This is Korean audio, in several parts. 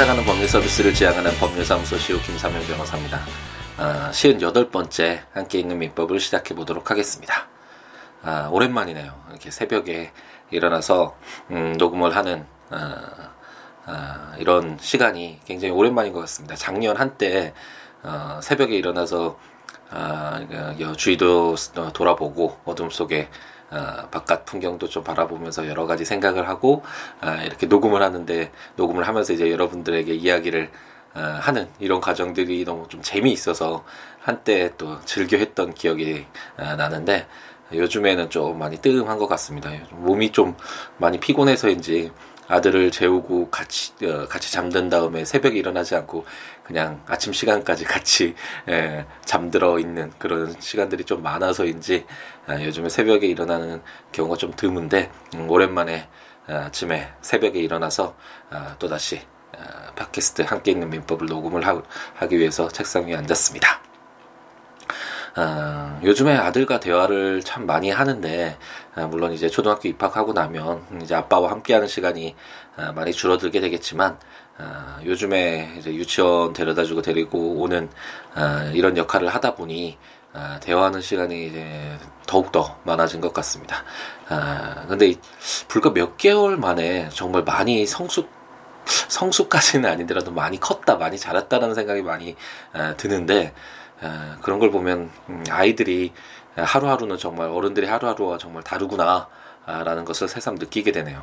찾아가는 법률 서비스를 지향하는 법률사무소 시우 김사명 변호사입니다. 아, 58번째 함께 있는 민법을 시작해 보도록 하겠습니다. 아, 오랜만이네요. 이렇게 새벽에 일어나서 음, 녹음을 하는 아, 아, 이런 시간이 굉장히 오랜만인 것 같습니다. 작년 한때 어, 새벽에 일어나서 아, 그, 주위도 돌아보고 어둠 속에 어, 바깥 풍경도 좀 바라보면서 여러 가지 생각을 하고 어, 이렇게 녹음을 하는데 녹음을 하면서 이제 여러분들에게 이야기를 어, 하는 이런 과정들이 너무 좀 재미있어서 한때 또 즐겨 했던 기억이 어, 나는데 요즘에는 좀 많이 뜨끔한 것 같습니다. 몸이 좀 많이 피곤해서인지 아들을 재우고 같이 어, 같이 잠든 다음에 새벽에 일어나지 않고 그냥 아침 시간까지 같이 예, 잠들어 있는 그런 시간들이 좀 많아서인지 아, 요즘에 새벽에 일어나는 경우가 좀 드문데 음, 오랜만에 아, 아침에 새벽에 일어나서 아, 또 다시 아, 팟캐스트 함께 있는 민법을 녹음을 하, 하기 위해서 책상 위에 앉았습니다. 어, 요즘에 아들과 대화를 참 많이 하는데 어, 물론 이제 초등학교 입학하고 나면 이제 아빠와 함께하는 시간이 어, 많이 줄어들게 되겠지만 어, 요즘에 이제 유치원 데려다주고 데리고 오는 어, 이런 역할을 하다 보니 어, 대화하는 시간이 이제 더욱더 많아진 것 같습니다. 아, 근데 불과 몇 개월 만에 정말 많이 성숙 성숙까지는 아니더라도 많이 컸다, 많이 자랐다는 생각이 많이 아, 드는데 아, 그런 걸 보면 음, 아이들이 하루하루는 정말 어른들이 하루하루와 정말 다르구나라는 것을 새삼 느끼게 되네요.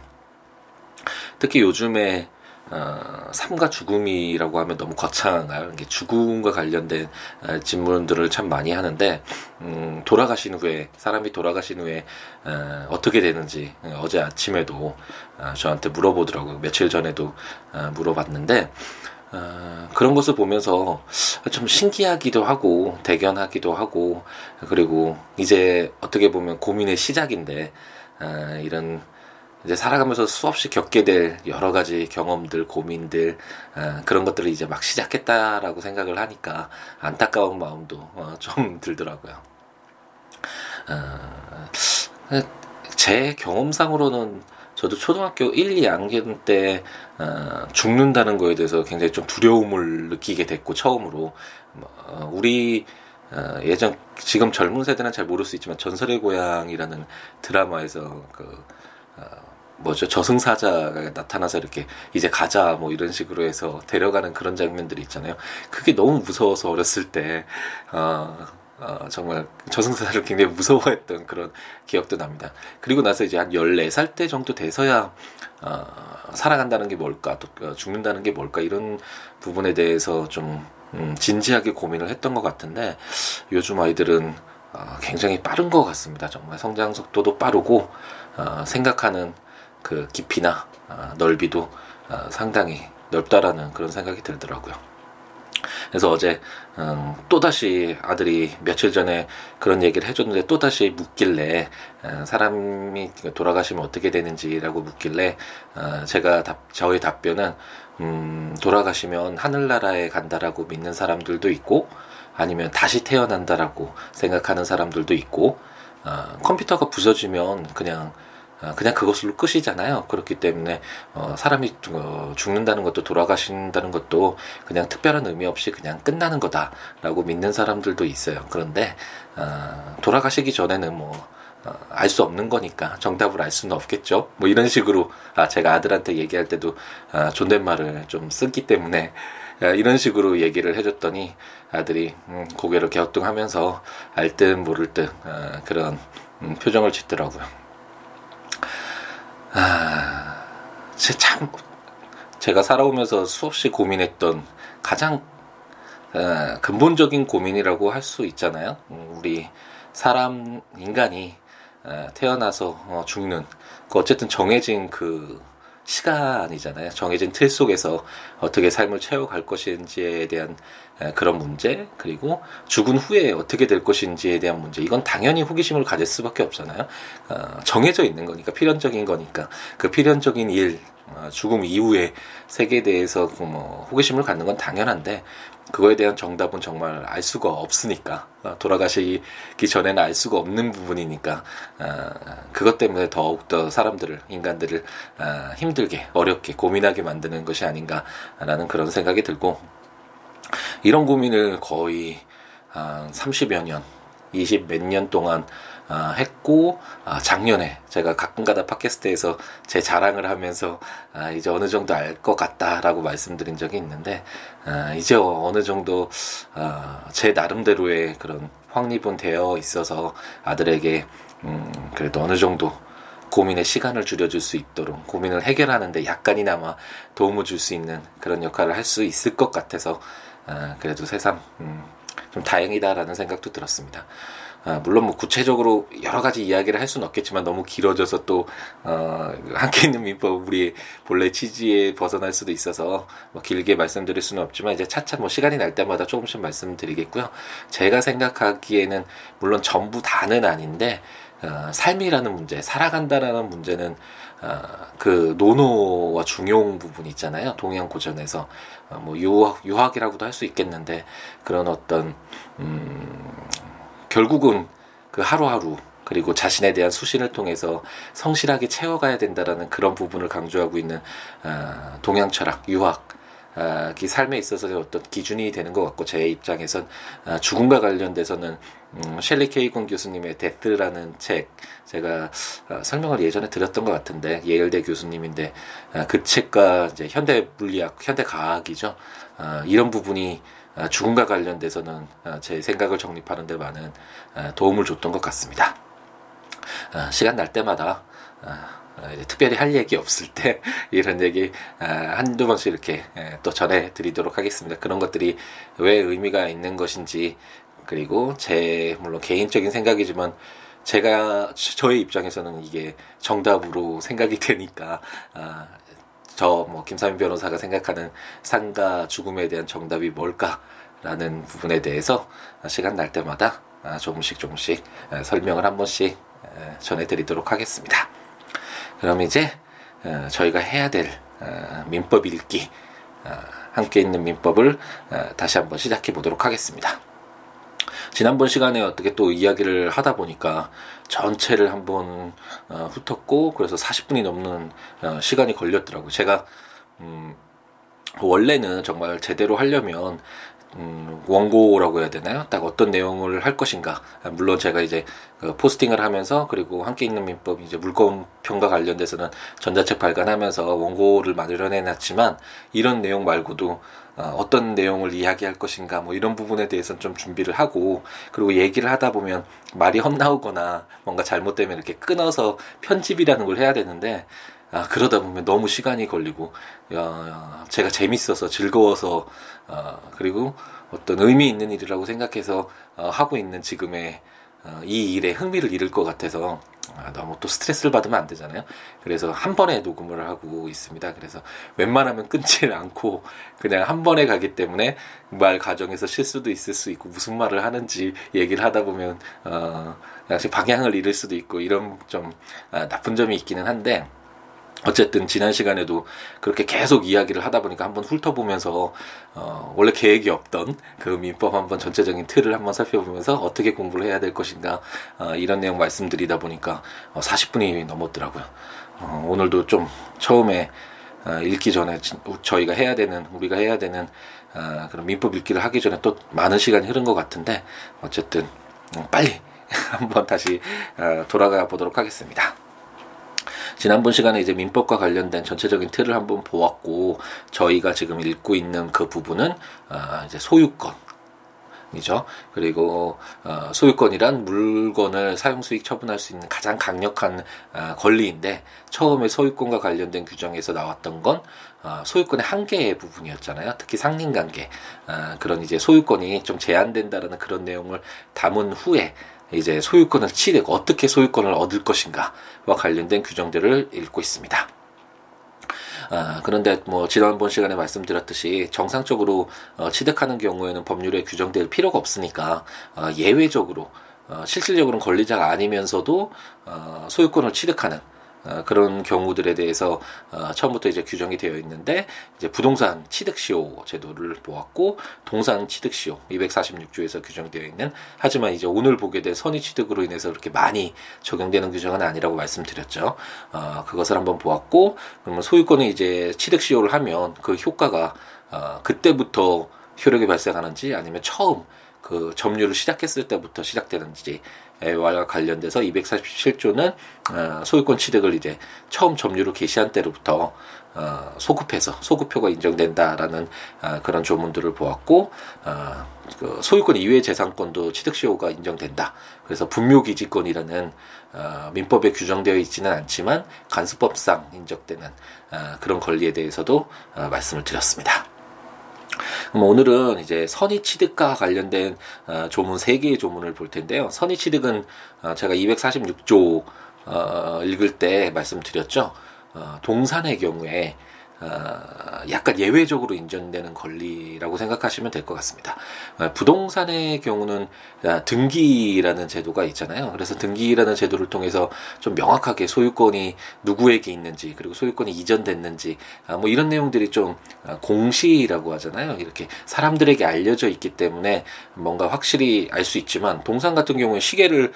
특히 요즘에 어, 삶과 죽음이라고 하면 너무 거창한가요? 이게 죽음과 관련된 어, 질문들을 참 많이 하는데 음, 돌아가신 후에 사람이 돌아가신 후에 어, 어떻게 되는지 어, 어제 아침에도 어, 저한테 물어보더라고요. 며칠 전에도 어, 물어봤는데 어, 그런 것을 보면서 좀 신기하기도 하고 대견하기도 하고 그리고 이제 어떻게 보면 고민의 시작인데 어, 이런 이제 살아가면서 수없이 겪게 될 여러 가지 경험들, 고민들 어, 그런 것들을 이제 막 시작했다라고 생각을 하니까 안타까운 마음도 어, 좀 들더라고요. 어, 제 경험상으로는 저도 초등학교 1, 2학년 때 어, 죽는다는 거에 대해서 굉장히 좀 두려움을 느끼게 됐고 처음으로 어, 우리 어, 예전 지금 젊은 세대는 잘 모를 수 있지만 전설의 고향이라는 드라마에서 그 어, 뭐죠 저승사자가 나타나서 이렇게 이제 가자 뭐 이런 식으로 해서 데려가는 그런 장면들이 있잖아요. 그게 너무 무서워서 어렸을 때 어, 어, 정말 저승사자를 굉장히 무서워했던 그런 기억도 납니다. 그리고 나서 이제 한 14살 때 정도 돼서야 어, 살아간다는 게 뭘까, 또 어, 죽는다는 게 뭘까 이런 부분에 대해서 좀 음, 진지하게 고민을 했던 것 같은데 요즘 아이들은 어, 굉장히 빠른 것 같습니다. 정말 성장 속도도 빠르고 어, 생각하는 그 깊이나 어, 넓이도 어, 상당히 넓다라는 그런 생각이 들더라고요. 그래서 어제 음, 또 다시 아들이 며칠 전에 그런 얘기를 해줬는데 또 다시 묻길래 어, 사람이 돌아가시면 어떻게 되는지라고 묻길래 어, 제가 답, 저의 답변은 음, 돌아가시면 하늘나라에 간다라고 믿는 사람들도 있고 아니면 다시 태어난다라고 생각하는 사람들도 있고 어, 컴퓨터가 부서지면 그냥 어, 그냥 그것으로 끝이잖아요. 그렇기 때문에 어, 사람이 어, 죽는다는 것도 돌아가신다는 것도 그냥 특별한 의미 없이 그냥 끝나는 거다라고 믿는 사람들도 있어요. 그런데 어, 돌아가시기 전에는 뭐 어, 알수 없는 거니까 정답을 알 수는 없겠죠. 뭐 이런 식으로 아 제가 아들한테 얘기할 때도 아, 존댓말을 좀 쓰기 때문에 아, 이런 식으로 얘기를 해줬더니 아들이 음, 고개를 갸우뚱하면서 알듯 모를 듯 아, 그런 음, 표정을 짓더라고요. 아, 참 제가 살아오면서 수없이 고민했던 가장 어, 근본적인 고민이라고 할 수 있잖아요. 음, 우리 사람 인간이 어, 태어나서 어, 죽는 그 어쨌든 정해진 그 시간이잖아요. 정해진 틀 속에서 어떻게 삶을 채워갈 것인지에 대한 그런 문제, 그리고 죽은 후에 어떻게 될 것인지에 대한 문제, 이건 당연히 호기심을 가질 수밖에 없잖아요. 어, 정해져 있는 거니까, 필연적인 거니까, 그 필연적인 일, 어, 죽음 이후의 세계에 대해서 그뭐 호기심을 갖는 건 당연한데 그거에 대한 정답은 정말 알 수가 없으니까 어, 돌아가시기 전에는 알 수가 없는 부분이니까 어, 그것 때문에 더욱 더 사람들을 인간들을 힘들게 어렵게 고민하게 만드는 것이 아닌가라는 그런 생각이 들고 이런 고민을 거의 한 30여 년, 20 몇 년 동안 어, 했고 어, 작년에 제가 가끔가다 팟캐스트에서 제 자랑을 하면서 아, 이제 어느 정도 알 것 같다라고 말씀드린 적이 있는데 아, 이제 어느 정도 아, 제 나름대로의 그런 확립은 되어 있어서 아들에게 음, 그래도 어느 정도 고민의 시간을 줄여줄 수 있도록 고민을 해결하는데 약간이나마 도움을 줄 수 있는 그런 역할을 할 수 있을 것 같아서 그래도 새삼 음, 좀 다행이다라는 생각도 들었습니다. 아, 물론 뭐 구체적으로 여러 가지 이야기를 할 수는 없겠지만 너무 길어져서 또 어, 함께 있는 민법 우리 본래 취지에 벗어날 수도 있어서 뭐 길게 말씀드릴 수는 없지만 이제 차차 뭐 시간이 날 때마다 조금씩 말씀드리겠고요. 제가 생각하기에는 물론 전부 다는 아닌데 어, 삶이라는 문제, 살아간다라는 문제는 어, 그 노노와 중용 부분이 있잖아요. 동양 고전에서 어, 뭐 유학 유학이라고도 할 수 있겠는데 그런 어떤 음, 결국은 그 하루하루 그리고 자신에 대한 수신을 통해서 성실하게 채워가야 된다라는 그런 부분을 강조하고 있는 어, 동양 철학, 유학, 어, 이 삶에 있어서 어떤 기준이 되는 것 같고 제 입장에선 어, 죽음과 관련돼서는 음, 셸리 케이곤 교수님의 데스라는 책 제가 어, 설명을 예전에 드렸던 것 같은데 예일대 교수님인데 어, 그 책과 이제 현대 물리학, 현대 과학이죠 어, 이런 부분이 아, 죽음과 관련돼서는 아, 제 생각을 정립하는 데 많은 아, 도움을 줬던 것 같습니다. 시간 날 때마다 특별히 할 얘기 없을 때 이런 얘기 한두 번씩 이렇게 또 전해드리도록 하겠습니다. 그런 것들이 왜 의미가 있는 것인지 그리고 제 물론 개인적인 생각이지만 제가 저의 입장에서는 이게 정답으로 생각이 되니까 저뭐 김삼인 변호사가 생각하는 삶과 죽음에 대한 정답이 뭘까라는 부분에 대해서 시간 날 때마다 아, 조금씩 조금씩 설명을 한 번씩 전해드리도록 하겠습니다. 그럼 이제 저희가 해야 될 민법 읽기 함께 있는 민법을 다시 한번 시작해 보도록 하겠습니다. 지난번 시간에 어떻게 또 이야기를 하다 보니까 전체를 한번 어, 훑었고 그래서 40분이 넘는 어, 시간이 걸렸더라고요. 제가 음, 원래는 정말 제대로 하려면 음, 원고라고 해야 되나요? 딱 어떤 내용을 할 것인가. 물론 제가 이제 그 포스팅을 하면서 그리고 함께 있는 민법 이제 물건평가 관련돼서는 전자책 발간하면서 원고를 마련해 놨지만 이런 내용 말고도 어, 어떤 내용을 이야기할 것인가 뭐 이런 부분에 대해서는 좀 준비를 하고 그리고 얘기를 하다 보면 말이 헛나오거나 뭔가 잘못되면 이렇게 끊어서 편집이라는 걸 해야 되는데 아, 그러다 보면 너무 시간이 걸리고 야, 제가 재밌어서 즐거워서 어, 그리고 어떤 의미 있는 일이라고 생각해서 어, 하고 있는 지금의 어, 이 일에 흥미를 잃을 것 같아서 아, 너무 또 스트레스를 받으면 안 되잖아요. 그래서 한 번에 녹음을 하고 있습니다. 그래서 웬만하면 끊지를 않고 그냥 한 번에 가기 때문에 말 과정에서 실수도 있을 수 있고 무슨 말을 하는지 얘기를 하다 보면 어, 역시 방향을 잃을 수도 있고 이런 좀 아, 나쁜 점이 있기는 한데 어쨌든 지난 시간에도 그렇게 계속 이야기를 하다 보니까 한번 훑어보면서 어, 원래 계획이 없던 그 민법 한번 전체적인 틀을 한번 살펴보면서 어떻게 공부를 해야 될 것인가 어, 이런 내용 말씀드리다 보니까 어, 40분이 넘었더라고요. 어, 오늘도 좀 처음에 어, 읽기 전에 저희가 해야 되는 우리가 해야 되는 어, 그런 민법 읽기를 하기 전에 또 많은 시간이 흐른 것 같은데 어쨌든 음, 빨리 한번 다시 어, 돌아가 보도록 하겠습니다. 지난번 시간에 이제 민법과 관련된 전체적인 틀을 한번 보았고 저희가 지금 읽고 있는 그 부분은 어, 이제 소유권 이죠. 그리고 어, 소유권이란 물건을 사용 수익 처분할 수 있는 가장 강력한 어, 권리인데 처음에 소유권과 관련된 규정에서 나왔던 건 어, 소유권의 한계의 부분이었잖아요. 특히 상린관계 어, 그런 이제 소유권이 좀 제한된다라는 그런 내용을 담은 후에 이제 소유권을 취득, 어떻게 소유권을 얻을 것인가와 관련된 규정들을 읽고 있습니다. 아, 그런데 뭐 지난번 시간에 말씀드렸듯이 정상적으로 어, 취득하는 경우에는 법률에 규정될 필요가 없으니까 어, 예외적으로 어, 실질적으로는 권리자가 아니면서도 어, 소유권을 취득하는 어, 그런 경우들에 대해서 어, 처음부터 이제 규정이 되어 있는데 이제 부동산 취득시효 제도를 보았고 동산 취득시효 246조에서 규정되어 있는 하지만 이제 오늘 보게 된 선의 취득으로 인해서 그렇게 많이 적용되는 규정은 아니라고 말씀드렸죠. 어, 그것을 한번 보았고 그러면 소유권을 이제 취득시효를 하면 그 효과가 어, 그때부터 효력이 발생하는지 아니면 처음 그 점유를 시작했을 때부터 시작되는지 와 관련돼서 247조는 어, 소유권 취득을 이제 처음 점유를 개시한 때로부터 어, 소급해서 소급표가 인정된다라는 어, 그런 조문들을 보았고 그 소유권 이외의 재산권도 취득시효가 인정된다. 그래서 분묘기지권이라는 민법에 규정되어 있지는 않지만 간수법상 인정되는 그런 권리에 대해서도 말씀을 드렸습니다. 그럼 오늘은 이제 선의 취득과 관련된 어, 조문 세 개의 조문을 볼 텐데요. 선의 취득은 어, 제가 246조 어, 읽을 때 말씀드렸죠. 어, 동산의 경우에 어, 약간 예외적으로 인정되는 권리라고 생각하시면 될 것 같습니다. 어, 부동산의 경우는 아, 등기라는 제도가 있잖아요. 그래서 등기라는 제도를 통해서 좀 명확하게 소유권이 누구에게 있는지 그리고 소유권이 이전됐는지 아, 뭐 이런 내용들이 좀 아, 공시라고 하잖아요. 이렇게 사람들에게 알려져 있기 때문에 뭔가 확실히 알 수 있지만 동산 같은 경우에 시계를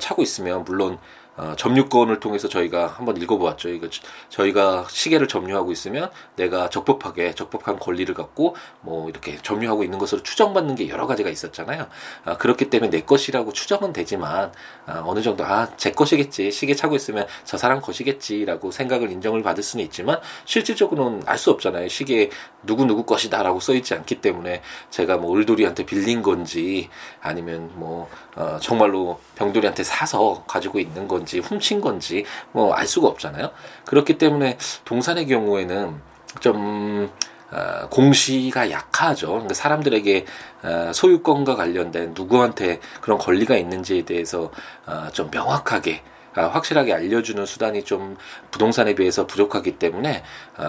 차고 있으면 물론 어, 점유권을 통해서 저희가 한번 읽어보았죠. 이거 저희가 시계를 점유하고 있으면 내가 적법하게 적법한 권리를 갖고 뭐 이렇게 점유하고 있는 것으로 추정받는 게 여러 가지가 있었잖아요. 아, 그렇기 때문에 내 것이라고 추정은 되지만 아, 어느 정도 아 제 것이겠지 시계 차고 있으면 저 사람 것이겠지라고 생각을 인정을 받을 수는 있지만 실질적으로는 알 수 없잖아요. 시계에 누구 누구 것이다라고 써 있지 않기 때문에 제가 뭐 을돌이한테 빌린 건지 아니면 뭐 어, 정말로 병돌이한테 사서 가지고 있는 건지 건지 훔친 건지 뭐 알 수가 없잖아요. 그렇기 때문에 동산의 경우에는 좀 어, 공시가 약하죠. 그러니까 사람들에게 어, 소유권과 관련된 누구한테 그런 권리가 있는지에 대해서 어, 좀 명확하게 어, 확실하게 알려주는 수단이 좀 부동산에 비해서 부족하기 때문에 어,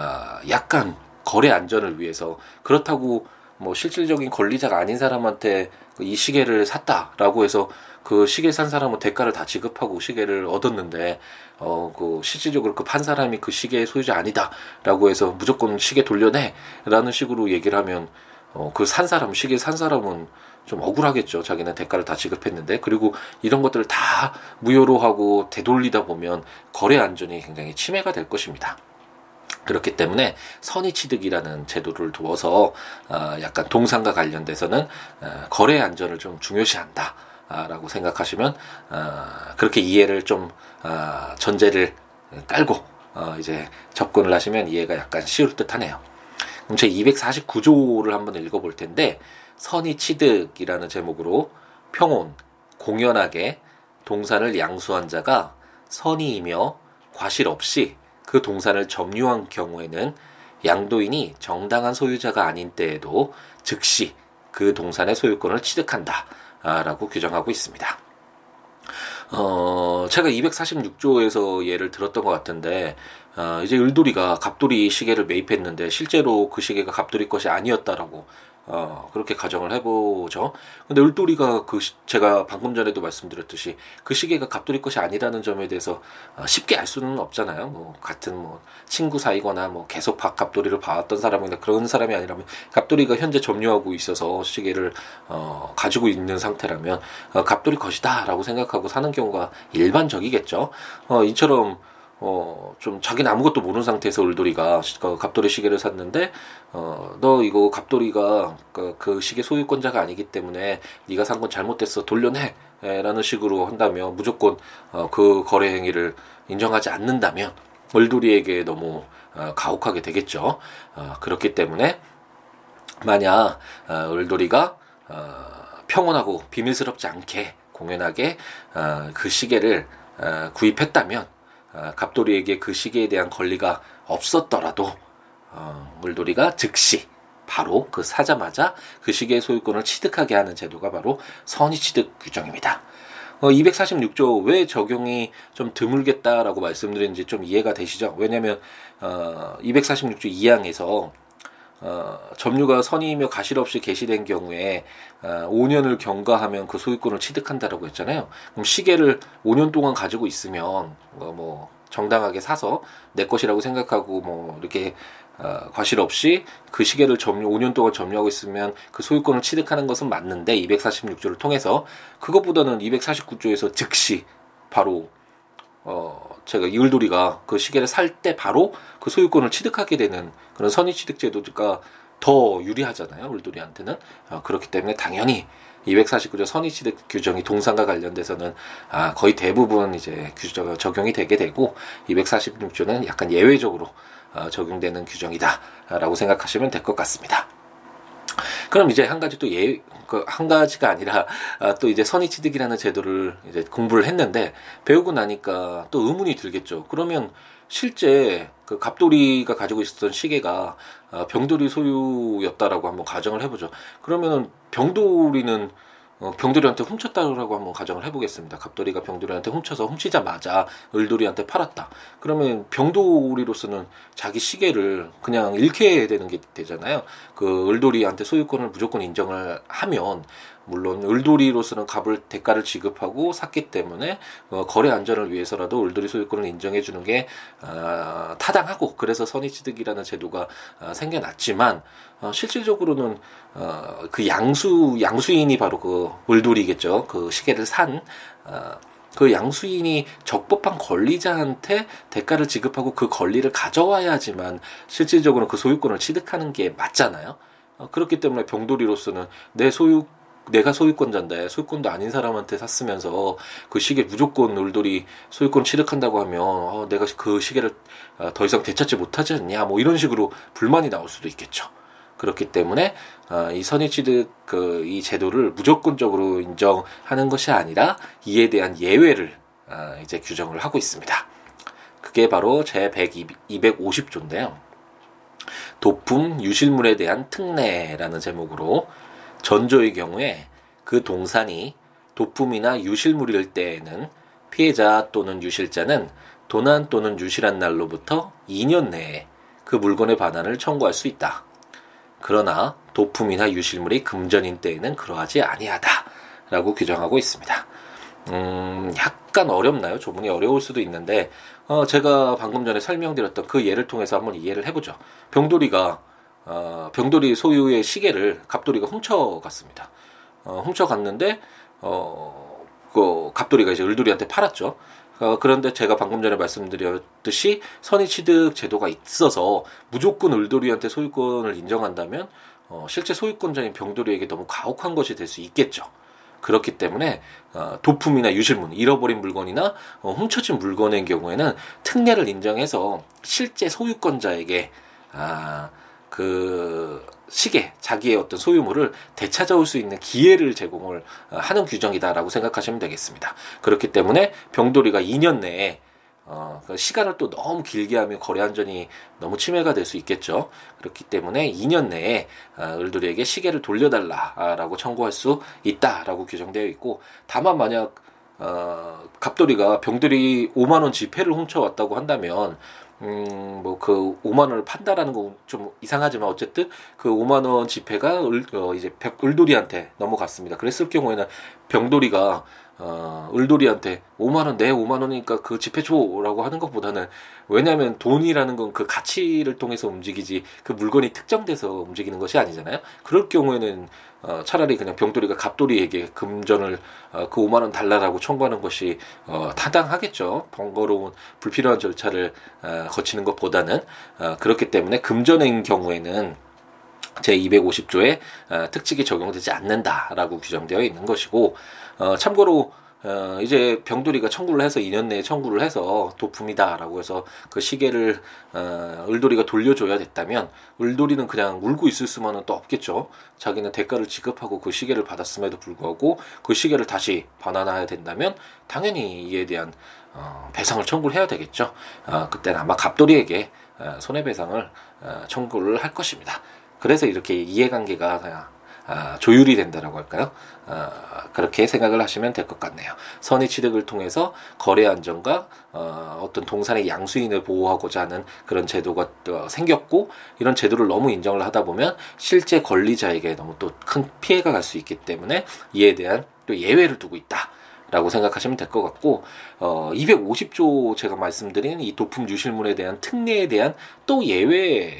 약간 거래 안전을 위해서 그렇다고 뭐 실질적인 권리자가 아닌 사람한테 이 시계를 샀다라고 해서 그 시계 산 사람은 대가를 다 지급하고 시계를 얻었는데 어 그 실질적으로 그 판 사람이 그 시계의 소유자 아니다라고 해서 무조건 시계 돌려내라는 식으로 얘기를 하면 어 그 산 사람 시계 산 사람은 좀 억울하겠죠. 자기는 대가를 다 지급했는데 그리고 이런 것들을 다 무효로 하고 되돌리다 보면 거래 안전이 굉장히 침해가 될 것입니다. 그렇기 때문에 선의 취득이라는 제도를 두어서 어, 약간 동산과 관련돼서는 어, 거래 안전을 좀 중요시한다. 라고 생각하시면 어, 그렇게 이해를 좀 어, 전제를 깔고 어, 이제 접근을 하시면 이해가 약간 쉬울 듯하네요. 그럼 제 249조를 한번 읽어볼 텐데 선의 취득이라는 제목으로 평온 공연하게 동산을 양수한 자가 선의이며 과실 없이 그 동산을 점유한 경우에는 양도인이 정당한 소유자가 아닌 때에도 즉시 그 동산의 소유권을 취득한다. 라고 규정하고 있습니다. 어, 제가 246조에서 예를 들었던 것 같은데, 어, 이제 을돌이가 갑돌이 시계를 매입했는데, 실제로 그 시계가 갑돌이 것이 아니었다라고 어, 그렇게 가정을 해보죠. 근데 을돌이가 그, 시, 제가 방금 전에도 말씀드렸듯이 그 시계가 갑돌이 것이 아니라는 점에 대해서 어, 쉽게 알 수는 없잖아요. 뭐, 같은 뭐, 친구 사이거나 뭐, 계속 박, 갑돌이를 봐왔던 사람이나 그런 사람이 아니라면 갑돌이가 현재 점유하고 있어서 시계를, 어, 가지고 있는 상태라면, 어, 갑돌이 것이다 라고 생각하고 사는 경우가 일반적이겠죠. 어, 이처럼, 어, 좀 자기는 아무것도 모르는 상태에서 울돌이가 그 갑돌이 시계를 샀는데, 어, 너 이거 갑돌이가 그, 그 시계 소유권자가 아니기 때문에 네가 산 건 잘못됐어. 돌려내. 라는 식으로 한다면 무조건 어, 그 거래 행위를 인정하지 않는다면 울돌이에게 너무 어, 가혹하게 되겠죠. 어, 그렇기 때문에 만약 어, 울돌이가 어, 평온하고 비밀스럽지 않게 공연하게 어, 그 시계를 어, 구입했다면 어, 갑돌이에게 그 시계에 대한 권리가 없었더라도 어, 물돌이가 즉시 바로 그 사자마자 그 시계의 소유권을 취득하게 하는 제도가 바로 선의취득 규정입니다. 어, 246조 왜 적용이 좀 드물겠다라고 말씀드린지 좀 이해가 되시죠? 왜냐하면 어, 246조 2항에서 어, 점유가 선의이며 가실 없이 개시된 경우에 어, 5년을 경과하면 그 소유권을 취득한다라고 했잖아요. 그럼 시계를 5년 동안 가지고 있으면 어, 뭐 정당하게 사서 내 것이라고 생각하고 뭐 이렇게 어, 과실 없이 그 시계를 점유 5년 동안 점유하고 있으면 그 소유권을 취득하는 것은 맞는데 246조를 통해서 그것보다는 249조에서 즉시 바로 어 제가 이을돌이가 그 시계를 살 때 바로 그 소유권을 취득하게 되는 그런 선의 취득 제도가 더 유리하잖아요 을돌이한테는 어, 그렇기 때문에 당연히 249조 선의취득 규정이 동산과 관련돼서는 아, 거의 대부분 이제 규정 적용이 되게 되고 246조는 약간 예외적으로 어, 적용되는 규정이다라고 생각하시면 될 것 같습니다. 그럼 이제 한 가지 또 예, 그한 가지가 아니라 아, 또 이제 선의 취득이라는 제도를 이제 공부를 했는데 배우고 나니까 또 의문이 들겠죠. 그러면 실제 그 갑돌이가 가지고 있었던 시계가 어, 병돌이 소유였다라고 한번 가정을 해보죠. 그러면은 병돌이는 어, 병돌이한테 훔쳤다라고 한번 가정을 해보겠습니다. 갑돌이가 병돌이한테 훔쳐서 훔치자마자 을돌이한테 팔았다. 그러면 병돌이로서는 자기 시계를 그냥 잃게 되는 게 되잖아요. 그 을돌이한테 소유권을 무조건 인정을 하면 물론 을돌이로서는 값을 대가를 지급하고 샀기 때문에 어, 거래 안전을 위해서라도 을돌이 소유권을 인정해 주는 게 어, 타당하고 그래서 선의취득이라는 제도가 어, 생겨났지만 어, 실질적으로는 어, 그 양수 양수인이 바로 그 을돌이겠죠. 그 시계를 산 어, 그 양수인이 적법한 권리자한테 대가를 지급하고 그 권리를 가져와야지만 실질적으로 그 소유권을 취득하는 게 맞잖아요. 어, 그렇기 때문에 병돌이로서는 내 소유 내가 소유권자인데 소유권도 아닌 사람한테 샀으면서 그 시계 무조건 울돌이 소유권 취득한다고 하면 어, 내가 그 시계를 어, 더 이상 되찾지 못하지 않냐 뭐 이런 식으로 불만이 나올 수도 있겠죠. 그렇기 때문에 어, 이 선의취득 그 이 제도를 무조건적으로 인정하는 것이 아니라 이에 대한 예외를 어, 이제 규정을 하고 있습니다. 그게 바로 제 250조인데요. 도품 유실물에 대한 특례라는 제목으로 전조의 경우에 그 동산이 도품이나 유실물일 때에는 피해자 또는 유실자는 도난 또는 유실한 날로부터 2년 내에 그 물건의 반환을 청구할 수 있다. 그러나 도품이나 유실물이 금전인 때에는 그러하지 아니하다라고 규정하고 있습니다. 음, 약간 어렵나요? 조문이 어려울 수도 있는데 어, 제가 방금 전에 설명드렸던 그 예를 통해서 한번 이해를 해보죠. 병돌이가 어, 병돌이 소유의 시계를 갑돌이가 훔쳐갔습니다. 어, 훔쳐갔는데 어, 그 갑돌이가 이제 을돌이한테 팔았죠. 어, 그런데 제가 방금 전에 말씀드렸듯이 선의취득 제도가 있어서 무조건 을돌이한테 소유권을 인정한다면 어, 실제 소유권자인 병돌이에게 너무 가혹한 것이 될 수 있겠죠. 그렇기 때문에 어, 도품이나 유실물, 잃어버린 물건이나 어, 훔쳐진 물건의 경우에는 특례를 인정해서 실제 소유권자에게 아, 그 시계 자기의 어떤 소유물을 되찾아올 수 있는 기회를 제공을 어, 하는 규정이다라고 생각하시면 되겠습니다. 그렇기 때문에 병돌이가 2년 내에 어, 그 시간을 또 너무 길게 하면 거래 안전이 너무 침해가 될 수 있겠죠. 그렇기 때문에 2년 내에 어, 을돌이에게 시계를 돌려달라라고 청구할 수 있다라고 규정되어 있고 다만 만약 어, 갑돌이가 병돌이 5만 원 지폐를 훔쳐왔다고 한다면 음, 뭐, 그, 5만 원을 판다라는 거좀 이상하지만, 어쨌든, 그 5만 원 지폐가, 을, 어, 이제, 백, 을돌이한테 넘어갔습니다. 그랬을 경우에는, 병돌이가, 어, 을돌이한테 5만 원, 내 5만 원이니까 그 지폐 줘라고 하는 것보다는, 왜냐면 돈이라는 건 그 가치를 통해서 움직이지, 그 물건이 특정돼서 움직이는 것이 아니잖아요? 그럴 경우에는, 어, 차라리 그냥 병돌이가 갑돌이에게 금전을 어, 그 5만 원 달라라고 청구하는 것이 어, 타당하겠죠. 번거로운 불필요한 절차를 어, 거치는 것보다는 어, 그렇기 때문에 금전인 경우에는 제 250조에 어, 특칙이 적용되지 않는다라고 규정되어 있는 것이고 어, 참고로 어, 이제 병돌이가 청구를 해서 2년 내에 청구를 해서 도품이다라고 해서 그 시계를 어, 을돌이가 돌려줘야 됐다면 을돌이는 그냥 울고 있을 수만은 또 없겠죠. 자기는 대가를 지급하고 그 시계를 받았음에도 불구하고 그 시계를 다시 반환해야 된다면 당연히 이에 대한 어, 배상을 청구를 해야 되겠죠. 어, 그때는 아마 갑돌이에게 어, 손해배상을 어, 청구를 할 것입니다. 그래서 이렇게 이해관계가 아, 조율이 된다라고 할까요? 아, 그렇게 생각을 하시면 될 것 같네요. 선의 취득을 통해서 거래 안정과 어, 어떤 동산의 양수인을 보호하고자 하는 그런 제도가 어, 생겼고 이런 제도를 너무 인정을 하다 보면 실제 권리자에게 너무 또 큰 피해가 갈 수 있기 때문에 이에 대한 또 예외를 두고 있다. 라고 생각하시면 될 것 같고 어 250조 제가 말씀드린 이 도품 유실물에 대한 특례에 대한 또 예외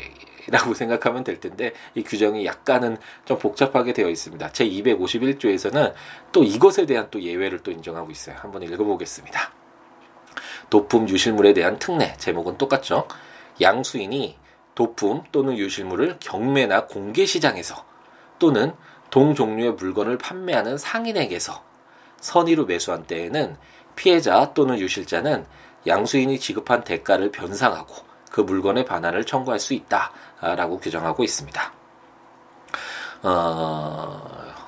라고 생각하면 될 텐데 이 규정이 약간은 좀 복잡하게 되어 있습니다. 제 251조에서는 또 이것에 대한 또 예외를 또 인정하고 있어요. 한번 읽어보겠습니다. 도품 유실물에 대한 특례 제목은 똑같죠. 양수인이 도품 또는 유실물을 경매나 공개 시장에서 또는 동 종류의 물건을 판매하는 상인에게서 선의로 매수한 때에는 피해자 또는 유실자는 양수인이 지급한 대가를 변상하고 그 물건의 반환을 청구할 수 있다 라고 규정하고 있습니다. 어,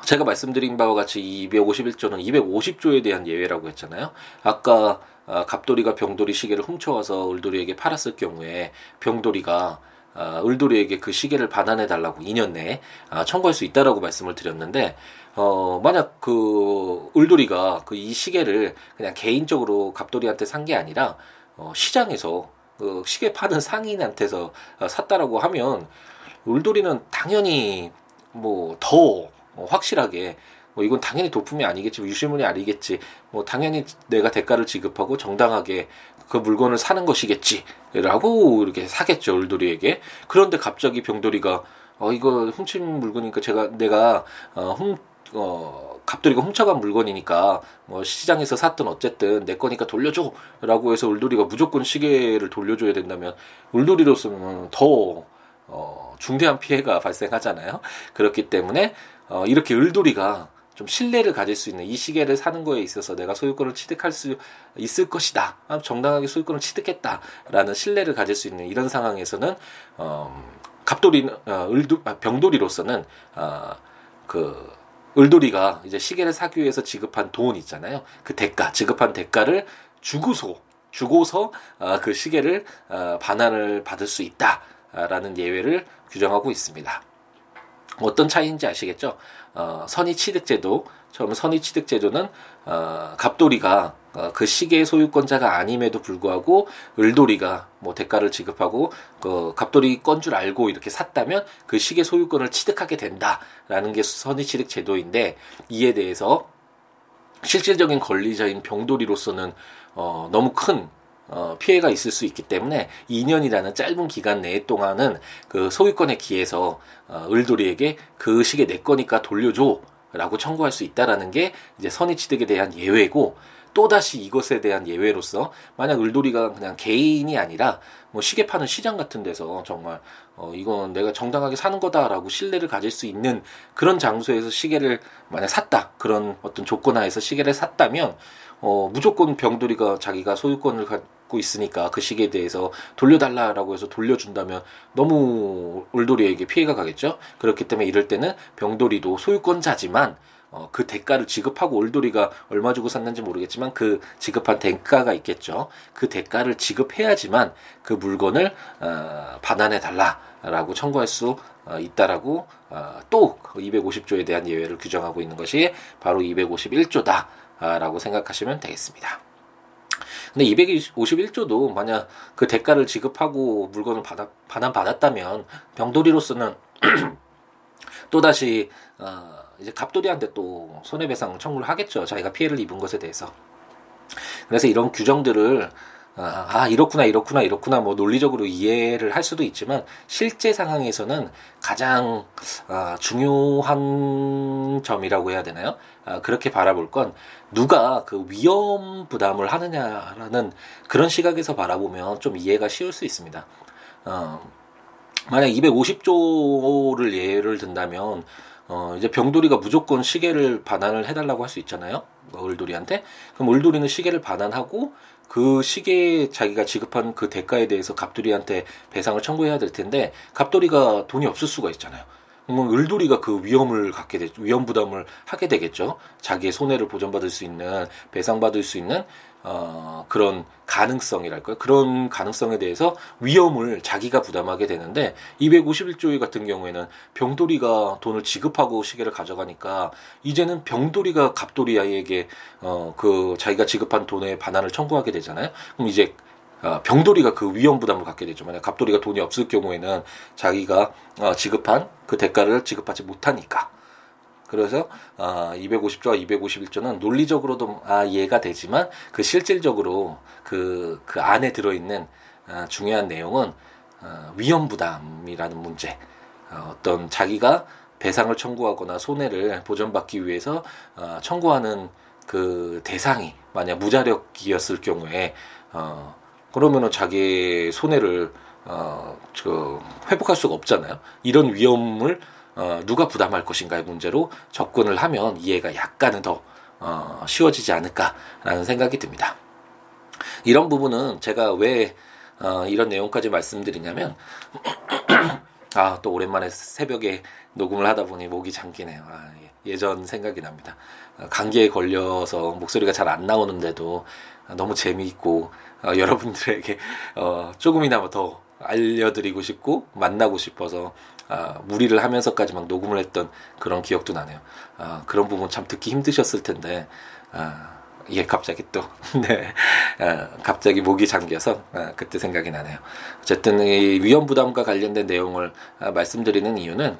제가 말씀드린 바와 같이 251조는 250조에 대한 예외라고 했잖아요. 아까 어, 갑돌이가 병돌이 시계를 훔쳐와서 을돌이에게 팔았을 경우에 병돌이가 어, 을돌이에게 그 시계를 반환해 달라고 2년 내에 어, 청구할 수 있다라고 말씀을 드렸는데 어 만약 그 을돌이가 그 이 시계를 그냥 개인적으로 갑돌이한테 산 게 아니라 어, 시장에서 그 시계 파는 상인한테서 어, 샀다라고 하면 을돌이는 당연히 뭐 더 확실하게 뭐 이건 당연히 도품이 아니겠지, 뭐 유실물이 아니겠지, 뭐 당연히 내가 대가를 지급하고 정당하게 그 물건을 사는 것이겠지라고 이렇게 사겠죠 울돌이에게. 그런데 갑자기 병돌이가 어 이거 훔친 물건이니까 제가 내가 어 훔 어, 갑돌이가 훔쳐간 물건이니까 뭐 시장에서 샀던 어쨌든 내 거니까 돌려줘라고 해서 울돌이가 무조건 시계를 돌려줘야 된다면 울돌이로서는 더 어, 중대한 피해가 발생하잖아요. 그렇기 때문에 어, 이렇게 을돌이가 좀 신뢰를 가질 수 있는 이 시계를 사는 거에 있어서 내가 소유권을 취득할 수 있을 것이다. 정당하게 소유권을 취득했다라는 신뢰를 가질 수 있는 이런 상황에서는 어, 갑돌이 어, 을도 아, 병돌이로서는 어, 그 을돌이가 이제 시계를 사기 위해서 지급한 돈 있잖아요. 그 대가 지급한 대가를 주고서 주고서 어, 그 시계를 어, 반환을 받을 수 있다라는 예외를 규정하고 있습니다. 어떤 차이인지 아시겠죠? 어, 선의취득제도. 처음 선의취득제도는 어, 갑돌이가 어, 그 시계의 소유권자가 아님에도 불구하고 을돌이가 뭐 대가를 지급하고 그 갑돌이 건 줄 알고 이렇게 샀다면 그 시계 소유권을 취득하게 된다라는 게 선의취득 제도인데 이에 대해서 실질적인 권리자인 병돌이로서는 어, 너무 큰 어, 피해가 있을 수 있기 때문에 2년이라는 짧은 기간 내에 동안은 그 소유권에 기해서 어, 을돌이에게 그 시계 내 거니까 돌려줘 라고 청구할 수 있다라는 게 이제 선의 취득에 대한 예외고 또다시 이것에 대한 예외로서 만약 을돌이가 그냥 개인이 아니라 뭐 시계 파는 시장 같은 데서 정말 어 이건 내가 정당하게 사는 거다라고 신뢰를 가질 수 있는 그런 장소에서 시계를 만약 샀다 그런 어떤 조건 하에서 시계를 샀다면 어 무조건 병돌이가 자기가 소유권을 갖고 있으니까 그 시계에 대해서 돌려달라라고 해서 돌려준다면 너무 울돌이에게 피해가 가겠죠. 그렇기 때문에 이럴 때는 병돌이도 소유권자지만 어, 그 대가를 지급하고 올돌이가 얼마 주고 샀는지 모르겠지만 그 지급한 대가가 있겠죠. 그 대가를 지급해야지만 그 물건을 어, 반환해 달라 라고 청구할 수 어, 있다라고 어, 또 250조에 그 대한 예외를 규정하고 있는 것이 바로 251조다 라고 생각하시면 되겠습니다. 근데 251조도 만약 그 대가를 지급하고 물건을 받아, 반환 받았다면 병돌이로서는 또다시 어, 이제 갑돌이한테 또 손해배상 청구를 하겠죠. 자기가 피해를 입은 것에 대해서. 그래서 이런 규정들을 아, 아, 이렇구나, 이렇구나, 이렇구나, 뭐 논리적으로 이해를 할 수도 있지만 실제 상황에서는 가장 아, 중요한 점이라고 해야 되나요? 아, 그렇게 바라볼 건 누가 그 위험 부담을 하느냐라는 그런 시각에서 바라보면 좀 이해가 쉬울 수 있습니다. 어, 만약 250조를 예를 든다면 어, 이제 병돌이가 무조건 시계를 반환을 해달라고 할 수 있잖아요. 을돌이한테. 그럼 을돌이는 시계를 반환하고 그 시계에 자기가 지급한 그 대가에 대해서 갑돌이한테 배상을 청구해야 될 텐데 갑돌이가 돈이 없을 수가 있잖아요. 그러면 을돌이가 그 위험을 갖게 되 위험 부담을 하게 되겠죠. 자기의 손해를 보전받을 수 있는 배상받을 수 있는 어, 그런 가능성이랄까요? 그런 가능성에 대해서 위험을 자기가 부담하게 되는데 251조의 같은 경우에는 병돌이가 돈을 지급하고 시계를 가져가니까 이제는 병돌이가 갑돌이에게 어, 그 자기가 지급한 돈의 반환을 청구하게 되잖아요. 그럼 이제 어, 병돌이가 그 위험 부담을 갖게 되죠. 만약 갑돌이가 돈이 없을 경우에는 자기가 어, 지급한 그 대가를 지급하지 못하니까. 그래서 어, 250조와 251조는 논리적으로도 아, 이해가 되지만 그 실질적으로 그, 그 안에 들어있는 어, 중요한 내용은 어, 위험 부담이라는 문제. 어, 어떤 자기가 배상을 청구하거나 손해를 보전받기 위해서 어, 청구하는 그 대상이 만약 무자력이었을 경우에 어, 그러면은 자기 손해를 어, 저, 회복할 수가 없잖아요. 이런 위험을 어, 누가 부담할 것인가의 문제로 접근을 하면 이해가 약간은 더 어, 쉬워지지 않을까라는 생각이 듭니다. 이런 부분은 제가 왜 어, 이런 내용까지 말씀드리냐면 아 또 오랜만에 새벽에 녹음을 하다 보니 목이 잠기네요. 아, 예. 예전 생각이 납니다. 어, 감기에 걸려서 목소리가 잘 안 나오는데도 너무 재미있고 어, 여러분들에게 어, 조금이나마 더 알려드리고 싶고 만나고 싶어서 아, 무리를 하면서까지 막 녹음을 했던 그런 기억도 나네요. 아, 그런 부분 참 듣기 힘드셨을 텐데 아, 예 갑자기 또 네, 아, 갑자기 목이 잠겨서 아, 그때 생각이 나네요. 어쨌든 이 위험 부담과 관련된 내용을 아, 말씀드리는 이유는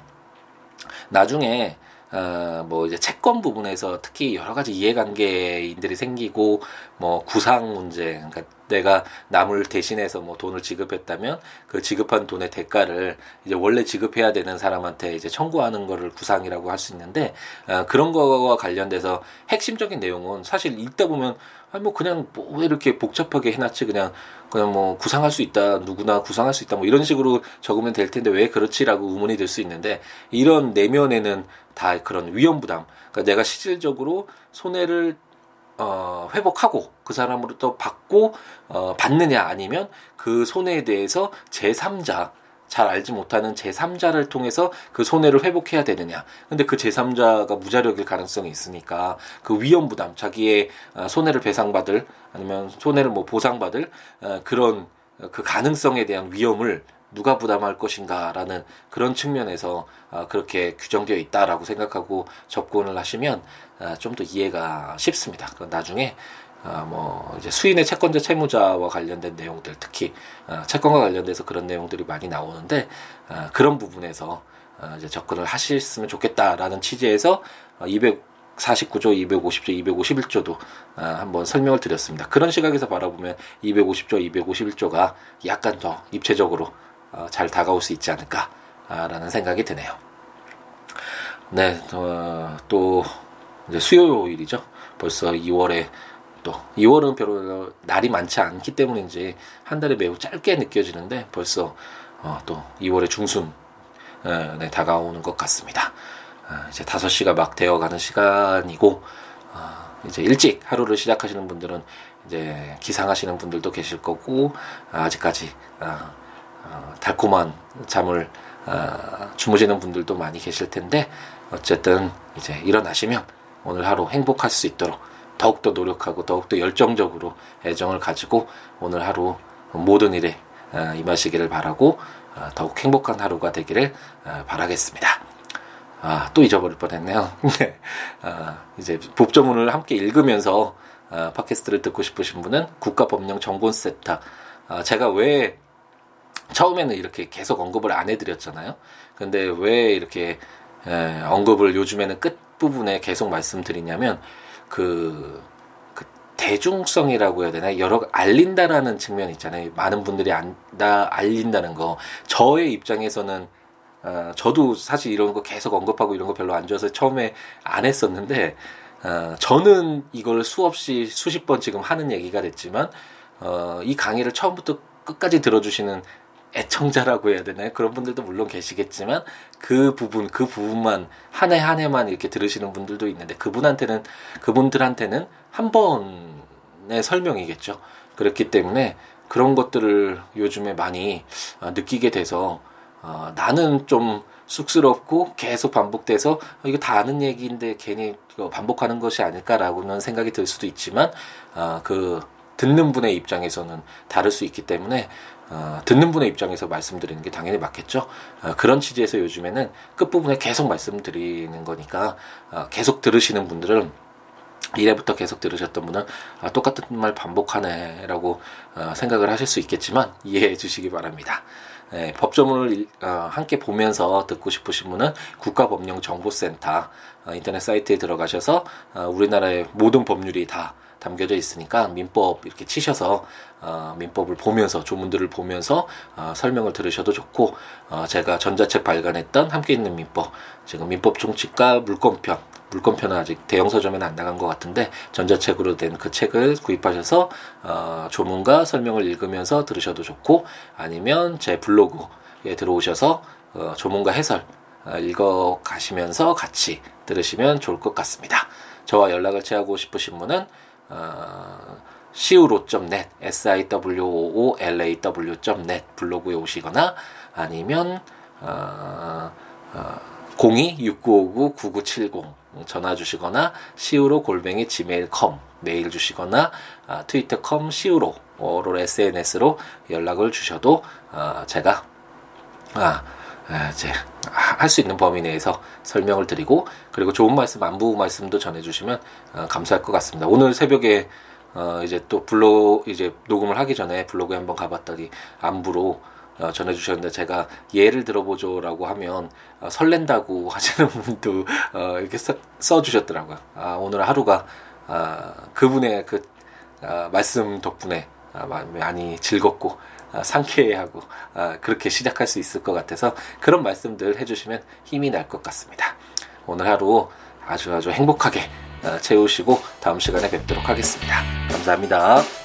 나중에 어, 뭐 이제 채권 부분에서 특히 여러 가지 이해관계인들이 생기고 뭐 구상 문제, 그러니까 내가 남을 대신해서 뭐 돈을 지급했다면 그 지급한 돈의 대가를 이제 원래 지급해야 되는 사람한테 이제 청구하는 거를 구상이라고 할 수 있는데 어, 그런 거와 관련돼서 핵심적인 내용은 사실 읽다 보면 아니 뭐 그냥 뭐왜 이렇게 복잡하게 해놨지? 그냥 그냥 뭐 구상할 수 있다 누구나 구상할 수 있다 뭐 이런 식으로 적으면 될 텐데 왜 그렇지라고 의문이 들 수 있는데 이런 내면에는 다 그런 위험 부담. 그러니까 내가 실질적으로 손해를 어, 회복하고 그 사람으로부터 받고 어, 받느냐 아니면 그 손해에 대해서 제3자 잘 알지 못하는 제3자를 통해서 그 손해를 회복해야 되느냐. 근데 그 제3자가 무자력일 가능성이 있으니까 그 위험 부담, 자기의 어, 손해를 배상받을 아니면 손해를 뭐 보상받을 어, 그런 그 가능성에 대한 위험을 누가 부담할 것인가라는 그런 측면에서 어, 그렇게 규정되어 있다라고 생각하고 접근을 하시면 좀 더 이해가 쉽습니다. 나중에 아, 뭐 이제 수인의 채권자 채무자와 관련된 내용들 특히 아, 채권과 관련돼서 그런 내용들이 많이 나오는데 아, 그런 부분에서 아, 이제 접근을 하셨으면 좋겠다라는 취지에서 249조, 250조, 251조도 아, 한번 설명을 드렸습니다. 그런 시각에서 바라보면 250조, 251조가 약간 더 입체적으로 어, 잘 다가올 수 있지 않을까라는 생각이 드네요. 네, 어, 또 이제 수요일이죠. 벌써 2월에 또 2월은 별로 날이 많지 않기 때문인지 한 달이 매우 짧게 느껴지는데 벌써 어, 또 2월의 중순 에, 네, 다가오는 것 같습니다. 아, 이제 5시가 막 되어가는 시간이고 어, 이제 일찍 하루를 시작하시는 분들은 이제 기상하시는 분들도 계실 거고 아, 아직까지 어, 어, 달콤한 잠을 어, 주무시는 분들도 많이 계실 텐데 어쨌든 이제 일어나시면 오늘 하루 행복할 수 있도록 더욱더 노력하고 더욱더 열정적으로 애정을 가지고 오늘 하루 모든 일에 어, 임하시기를 바라고 어, 더욱 행복한 하루가 되기를 어, 바라겠습니다. 아, 또 잊어버릴 뻔했네요. 네. 아, 이제 법조문을 함께 읽으면서 아, 팟캐스트를 듣고 싶으신 분은 국가법령 정보센터. 아, 제가 왜 처음에는 이렇게 계속 언급을 안 해드렸잖아요. 근데 왜 이렇게 에, 언급을 요즘에는 끝 부분에 계속 말씀드리냐면 그, 그 대중성이라고 해야 되나 여러 알린다라는 측면 있잖아요. 많은 분들이 안다 알린다는 거. 저의 입장에서는 어, 저도 사실 이런 거 계속 언급하고 이런 거 별로 안 좋아서 처음에 안 했었는데 어, 저는 이걸 수없이 수십 번 지금 하는 얘기가 됐지만 어, 이 강의를 처음부터 끝까지 들어주시는 애청자라고 해야 되나요? 그런 분들도 물론 계시겠지만 그 부분 그 부분만 한 해 한 해만 이렇게 들으시는 분들도 있는데 그분한테는 그분들한테는 한 번의 설명이겠죠. 그렇기 때문에 그런 것들을 요즘에 많이 어, 느끼게 돼서 어, 나는 좀 쑥스럽고 계속 반복돼서 어, 이거 다 아는 얘기인데 괜히 반복하는 것이 아닐까라고는 생각이 들 수도 있지만 어, 그 듣는 분의 입장에서는 다를 수 있기 때문에 어, 듣는 분의 입장에서 말씀드리는 게 당연히 맞겠죠. 어, 그런 취지에서 요즘에는 끝부분에 계속 말씀드리는 거니까 어, 계속 들으시는 분들은 이래부터 계속 들으셨던 분은 아, 똑같은 말 반복하네라고 어, 생각을 하실 수 있겠지만 이해해 주시기 바랍니다. 예, 법조문을 어, 함께 보면서 듣고 싶으신 분은 국가법령정보센터 어, 인터넷 사이트에 들어가셔서 어, 우리나라의 모든 법률이 다 담겨져 있으니까 민법 이렇게 치셔서 어, 민법을 보면서 조문들을 보면서 어, 설명을 들으셔도 좋고 어, 제가 전자책 발간했던 함께 있는 민법 지금 민법 총칙과 물권편 물권편은 아직 대형 서점에는 안 나간 것 같은데 전자책으로 된 그 책을 구입하셔서 어, 조문과 설명을 읽으면서 들으셔도 좋고 아니면 제 블로그에 들어오셔서 어, 조문과 해설 어, 읽어 가시면서 같이 들으시면 좋을 것 같습니다. 저와 연락을 취하고 싶으신 분은 어, siwo.net, siwoolaw.net 블로그에 오시거나 아니면 어, 어, 02-6959-9970 전화 주시거나 siwo 골뱅이 gmail.com 메일 주시거나 아, 트위터.com siwo SNS로 연락을 주셔도 어, 제가 아, 아 이제 할 수 있는 범위 내에서 설명을 드리고 그리고 좋은 말씀 안부 말씀도 전해주시면 어, 감사할 것 같습니다. 오늘 새벽에 어, 이제 또 블로 이제 녹음을 하기 전에 블로그에 한번 가봤더니 안부로 어, 전해주셨는데 제가 예를 들어보죠라고 하면 어, 설렌다고 하시는 분도 어, 이렇게 써, 써주셨더라고요. 아, 오늘 하루가 아, 그분의 그 아, 말씀 덕분에 아, 많이 즐겁고 아, 상쾌하고 아, 그렇게 시작할 수 있을 것 같아서 그런 말씀들 해주시면 힘이 날 것 같습니다. 오늘 하루 아주 아주 행복하게 아, 채우시고 다음 시간에 뵙도록 하겠습니다. 감사합니다.